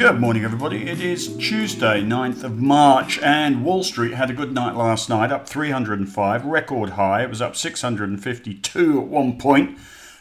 Good morning, everybody. It is Tuesday, 9th of March, and Wall Street had a good night last night, up 305, record high. It was up 652 at one point.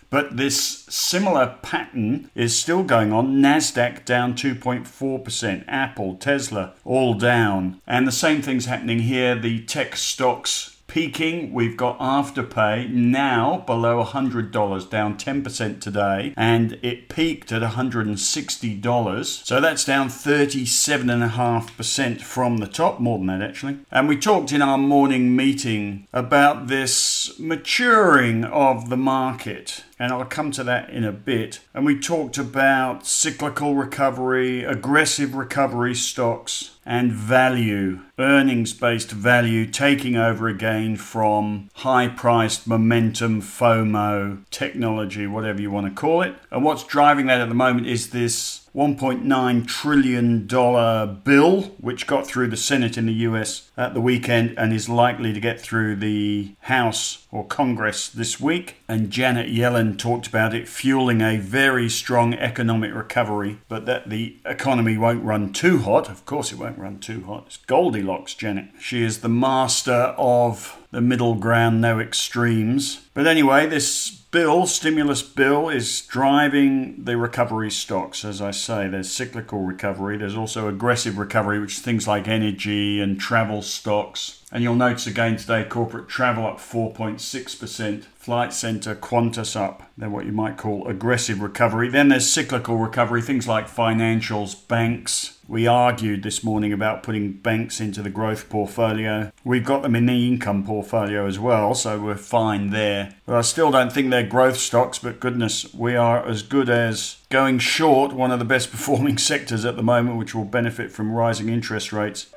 But this similar pattern is still going on. NASDAQ down 2.4%, Apple, Tesla all down. And the same thing's happening here. The tech stocks peaking. We've got Afterpay now below $100, down 10% today, and it peaked at $160. So that's down 37.5% from the top, more than that actually. And we talked in our morning meeting about this maturing of the market and I'll come to that in a bit. And we talked about cyclical recovery, aggressive recovery stocks, and value, earnings based value taking over again from high priced momentum, FOMO, technology, whatever you want to call it. And what's driving that at the moment is this $1.9 trillion bill, which got through the Senate in the US at the weekend and is likely to get through the House or Congress this week. And Janet Yellen talked about it fueling a very strong economic recovery, but that the economy won't run too hot. Of course, it won't run too hot. It's Goldilocks, Janet. She is the master of the middle ground, no extremes. But anyway, this bill, stimulus bill, is driving the recovery stocks. As I say, there's cyclical recovery, there's also aggressive recovery, which is things like energy and travel stocks. And you'll notice again today corporate travel up 4.6%, Flight Centre, Qantas up. They're what you might call aggressive recovery. Then there's cyclical recovery, things like financials, banks. We argued this morning about putting banks into the growth portfolio. We've got them in the income portfolio as well, so we're fine there. But I still don't think they're growth stocks, but goodness, we are as good as going short one of the best performing sectors at the moment, which will benefit from rising interest rates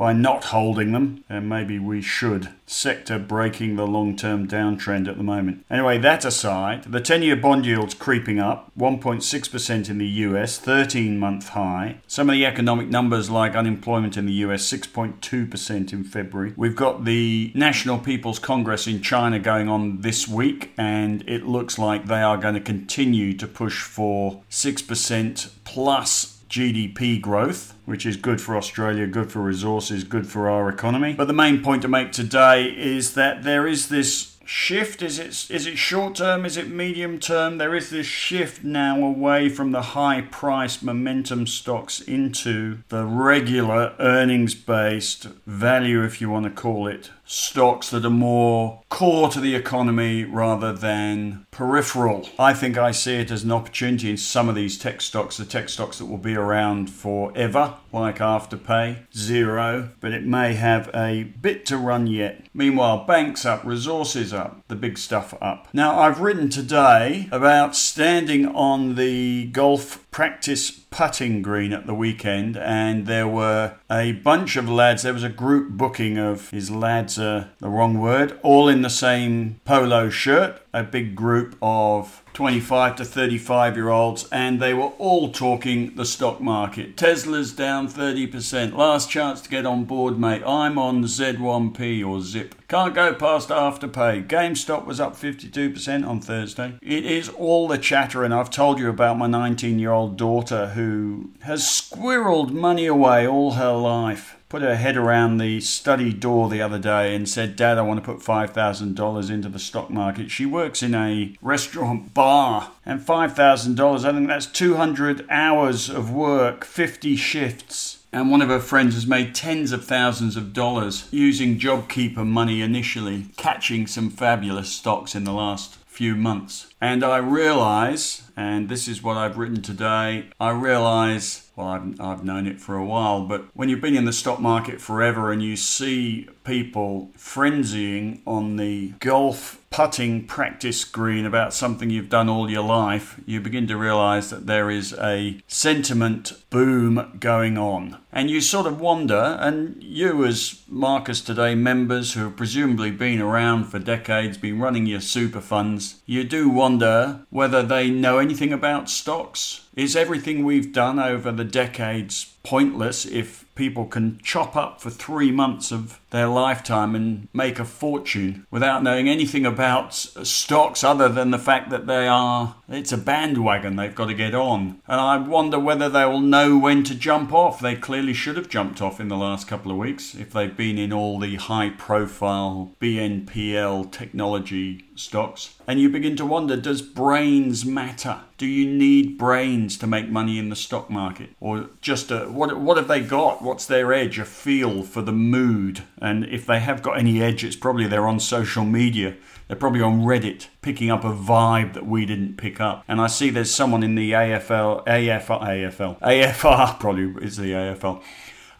by not holding them, and maybe we should. Sector breaking the long term downtrend at the moment. Anyway, that aside, the 10 year bond yield's creeping up 1.6% in the US, 13 month high. Some of the economic numbers, like unemployment in the US, 6.2% in February. We've got the National People's Congress in China going on this week, and it looks like they are going to continue to push for 6% plus GDP growth, which is good for Australia, good for resources, good for our economy. But the main point to make today is that there is this shift. Is it is it short term? Is it medium term? There is this shift now away from the high price momentum stocks into the regular earnings based value if you want to call it stocks that are more core to the economy rather than peripheral. I think I see it as an opportunity in some of these tech stocks, the tech stocks that will be around forever, like Afterpay, Xero, but it may have a bit to run yet. Meanwhile, banks up, resources up, the big stuff up. Now, I've written today about standing on the golf practice putting green at the weekend, and there were a bunch of lads. There was a group booking of his lads, uh, the wrong word, all in the same polo shirt. A big group of 25 to 35 year olds, and they were all talking the stock market. Tesla's down 30%. Last chance to get on board, mate. I'm on Z1P or ZIP. Can't go past Afterpay. GameStop was up 52% on Thursday. It is all the chatter, and I've told you about my 19 year old daughter who has squirreled money away all her life put her head around the study door the other day and said, Dad, I want to put $5,000 into the stock market. She works in a restaurant bar, and $5,000, I think that's 200 hours of work, 50 shifts. And one of her friends has made tens of thousands of dollars using JobKeeper money initially, catching some fabulous stocks in the last few months. And I realize, and this is what I've written today, I realize well, I've, I've known it for a while, but when you've been in the stock market forever and you see people frenzying on the golf putting practice green about something you've done all your life, you begin to realize that there is a sentiment boom going on. And you sort of wonder, and you, as Marcus Today members who have presumably been around for decades, been running your super funds, you do wonder whether they know anything about stocks Is everything we've done over the decades pointless if people can chop up for three months of their lifetime and make a fortune without knowing anything about stocks other than the fact that they are it's a bandwagon they've got to get on. And i wonder whether they will know when to jump off. They clearly should have jumped off in the last couple of weeks if they've been in all the high profile bnpl technology stocks and you begin to wonder does brains matter? Do you need brains to make money in the stock market? Or just a, what what have they got? What's their edge a feel for the mood? And if they have got any edge it's probably they're on social media. They're probably on Reddit picking up a vibe that we didn't pick up. And I see there's someone in the AFL, AFL, AFL, AFR probably is the AFL.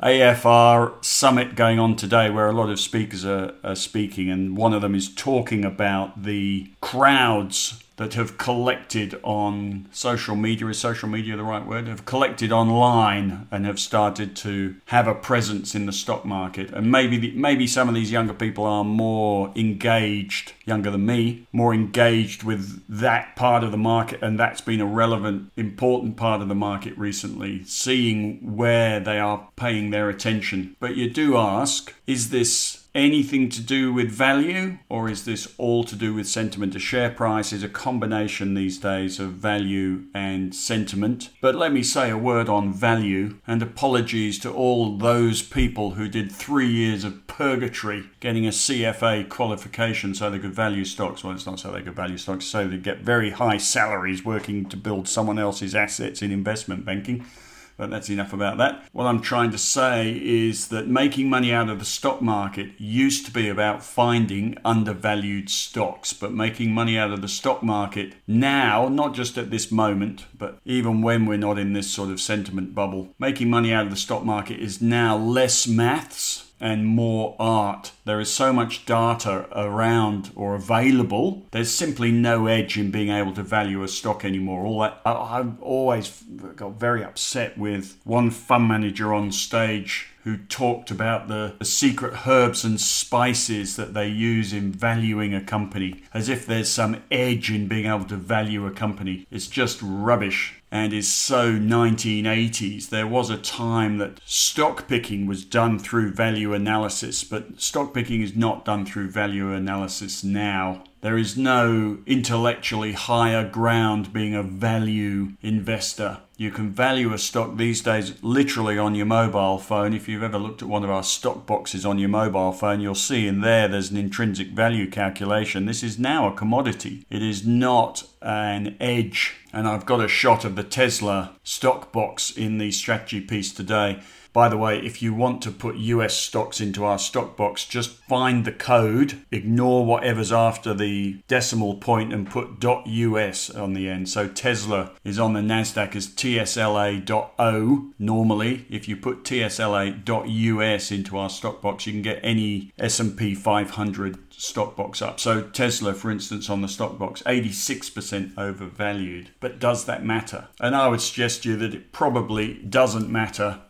AFR summit going on today where a lot of speakers are, are speaking, and one of them is talking about the crowds that have collected on social media is social media the right word? Have collected online and have started to have a presence in the stock market. And maybe the, maybe some of these younger people are more engaged younger than me more engaged with that part of the market and that's been a relevant important part of the market recently seeing where they are paying their attention. But you do ask is this anything to do with value, or is this all to do with sentiment? A share price is a combination these days of value and sentiment. But let me say a word on value, and apologies to all those people who did three years of purgatory getting a CFA qualification so they could value stocks. Well, it's not so they could value stocks, so they get very high salaries working to build someone else's assets in investment banking but that's enough about that. What I'm trying to say is that making money out of the stock market used to be about finding undervalued stocks, but making money out of the stock market now, not just at this moment, but even when we're not in this sort of sentiment bubble, making money out of the stock market is now less maths and more art. There is so much data around or available. There's simply no edge in being able to value a stock anymore. All that I've always got very upset with one fund manager on stage who talked about the, the, secret herbs and spices that they use in valuing a company, as if there's some edge in being able to value a company. It's just rubbish and is so 1980s. There was a time that stock picking was done through value analysis, but stock picking is not done through value analysis now. There is no intellectually higher ground being a value investor. You can value a stock these days literally on your mobile phone. If you've ever looked at one of our stock boxes on your mobile phone, you'll see in there there's an intrinsic value calculation. This is now a commodity, it is not an edge. And I've got a shot of the Tesla stock box in the strategy piece today. By the way, if you want to put US stocks into our stock box, just find the code, ignore whatever's after the decimal point, and put .us on the end. So Tesla is on the Nasdaq as TSLA.O. Normally, if you put TSLA.us into our stock box, you can get any S&P 500 stock box up. So Tesla, for instance, on the stock box, 86% overvalued. But does that matter? And I would suggest to you that it probably doesn't matter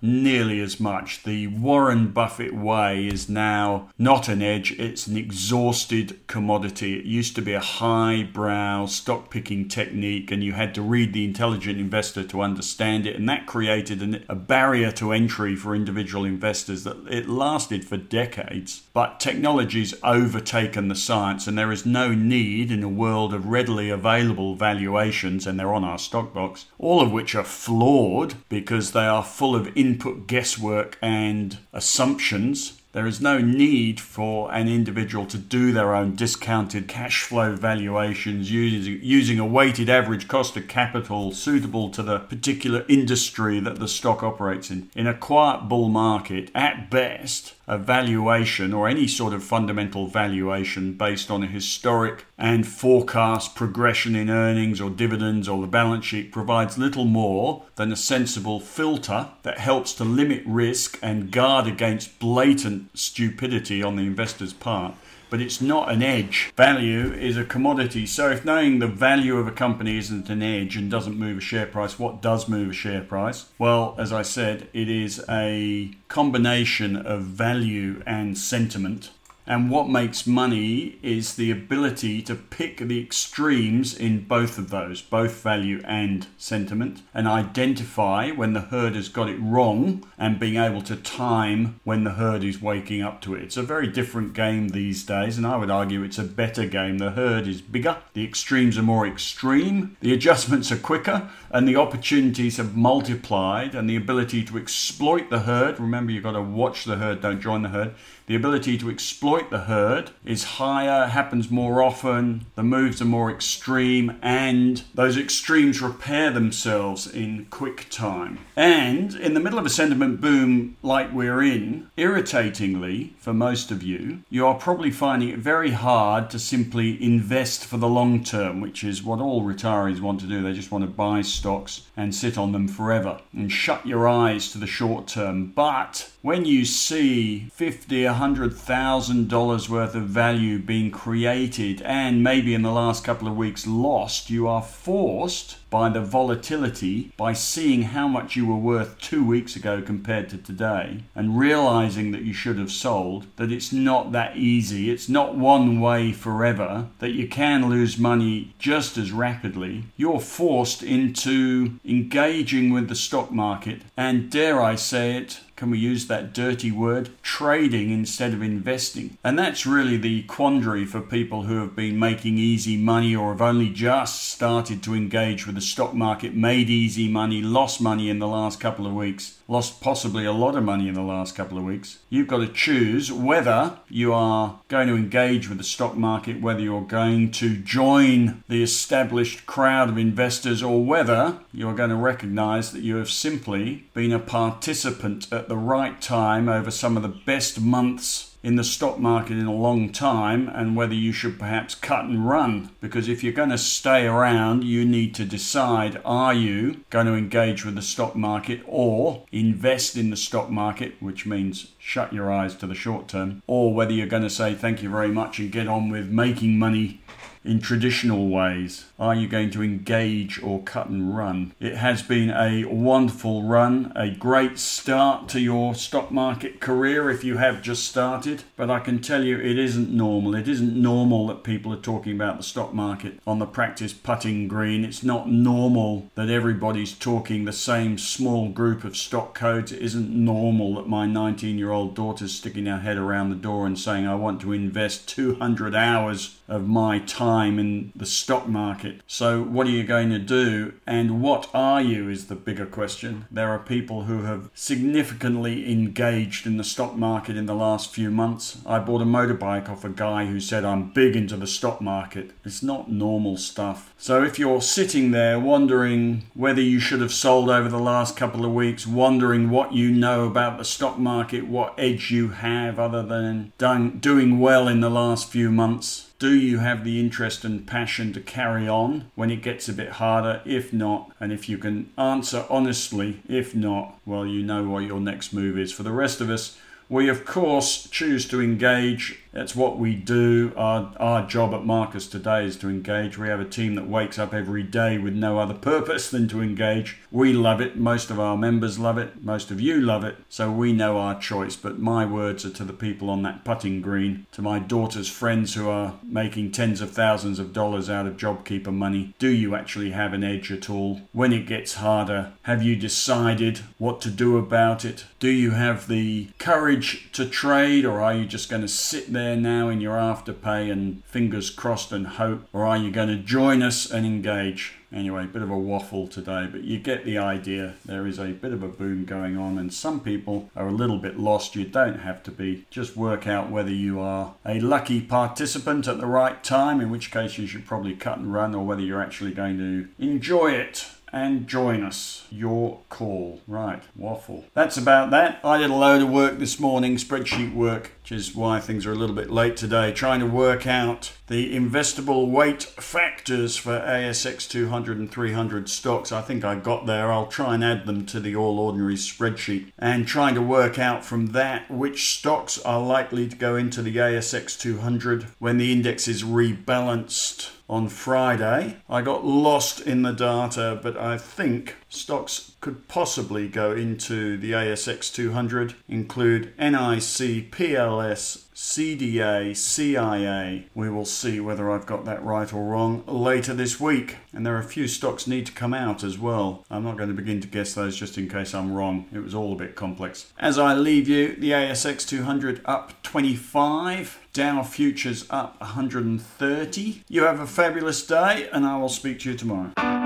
nearly as much. The Warren Buffett way is now not an edge, it's an exhausted commodity. It used to be a highbrow stock picking technique, and you had to read The Intelligent Investor to understand it, and that created an, a barrier to entry for individual investors that it lasted for decades. But technology's overtaken the science, and there is no need in a world of readily available valuations, and they're on our stock box, all of which are flawed because they are full of input guesswork and assumptions there is no need for an individual to do their own discounted cash flow valuations using, using a weighted average cost of capital suitable to the particular industry that the stock operates in. In a quiet bull market, at best, a valuation or any sort of fundamental valuation based on a historic and forecast progression in earnings or dividends or the balance sheet provides little more than a sensible filter that helps to limit risk and guard against blatant stupidity on the investor's part but it's not an edge. Value is a commodity. So if knowing the value of a company isn't an edge and doesn't move a share price, what does move a share price? Well, as I said, it is a combination of value and sentiment And what makes money is the ability to pick the extremes in both of those, both value and sentiment, and identify when the herd has got it wrong and being able to time when the herd is waking up to it. It's a very different game these days, and I would argue it's a better game. The herd is bigger, the extremes are more extreme, the adjustments are quicker, and the opportunities have multiplied, and the ability to exploit the herd remember, you've got to watch the herd, don't join the herd the ability to exploit the herd is higher, happens more often, the moves are more extreme, and those extremes repair themselves in quick time. And in the middle of a sentiment boom like we're in, irritatingly for most of you, you are probably finding it very hard to simply invest for the long term, which is what all retirees want to do. They just want to buy stocks and sit on them forever and shut your eyes to the short term. But when you see fifty, a hundred thousand dollars worth of value being created and maybe in the last couple of weeks lost, you are forced by the volatility, by seeing how much you were worth two weeks ago compared to today, and realizing that you should have sold, that it's not that easy. It's not one way forever, that you can lose money just as rapidly. You're forced into engaging with the stock market, and dare I say it, can we use that dirty word? Trading instead of investing. And that's really the quandary for people who have been making easy money or have only just started to engage with the stock market, made easy money, lost money in the last couple of weeks, lost possibly a lot of money in the last couple of weeks. You've got to choose whether you are going to engage with the stock market, whether you're going to join the established crowd of investors, or whether you're going to recognize that you have simply been a participant at the right time over some of the best months in the stock market in a long time and whether you should perhaps cut and run. Because if you're going to stay around, you need to decide are you going to engage with the stock market or invest in the stock market, which means shut your eyes to the short term, or whether you're going to say thank you very much and get on with making money in traditional ways? Are you going to engage or cut and run? It has been a wonderful run, a great start to your stock market career if you have just started. But I can tell you it isn't normal. It isn't normal that people are talking about the stock market on the practice putting green. It's not normal that everybody's talking the same small group of stock codes. It isn't normal that my 19 year old daughter's sticking her head around the door and saying, I want to invest 200 hours of my time in the stock market. So, what are you going to do? And what are you is the bigger question. There are people who have significantly engaged in the stock market in the last few months. I bought a motorbike off a guy who said, I'm big into the stock market. It's not normal stuff. So, if you're sitting there wondering whether you should have sold over the last couple of weeks, wondering what you know about the stock market, what edge you have other than doing well in the last few months, do you have the interest and passion to carry on when it gets a bit harder? If not, and if you can answer honestly, if not, well, you know what your next move is. For the rest of us, we of course choose to engage that's what we do. Our, our job at Marcus Today is to engage. We have a team that wakes up every day with no other purpose than to engage. We love it. Most of our members love it. Most of you love it. So we know our choice. But my words are to the people on that putting green, to my daughter's friends who are making tens of thousands of dollars out of JobKeeper money. Do you actually have an edge at all? When it gets harder, have you decided what to do about it? Do you have the courage to trade or are you just going to sit there? There now in your afterpay and fingers crossed and hope, or are you going to join us and engage? Anyway, bit of a waffle today, but you get the idea. There is a bit of a boom going on, and some people are a little bit lost. You don't have to be. Just work out whether you are a lucky participant at the right time, in which case you should probably cut and run, or whether you're actually going to enjoy it and join us. Your call. Right, waffle. That's about that. I did a load of work this morning, spreadsheet work, which is why things are a little bit late today, trying to work out the investable weight factors for ASX 200 and 300 stocks. I think I got there. I'll try and add them to the All Ordinary spreadsheet and trying to work out from that which stocks are likely to go into the ASX 200 when the index is rebalanced on Friday. I got lost in the data, but I think stocks could possibly go into the ASX 200 include NIC, PLS, CDA, CIA. We will see whether I've got that right or wrong later this week. And there are a few stocks need to come out as well. I'm not going to begin to guess those just in case I'm wrong. It was all a bit complex. As I leave you, the ASX 200 up 25. Dow futures up 130. You have a fabulous day, and I will speak to you tomorrow.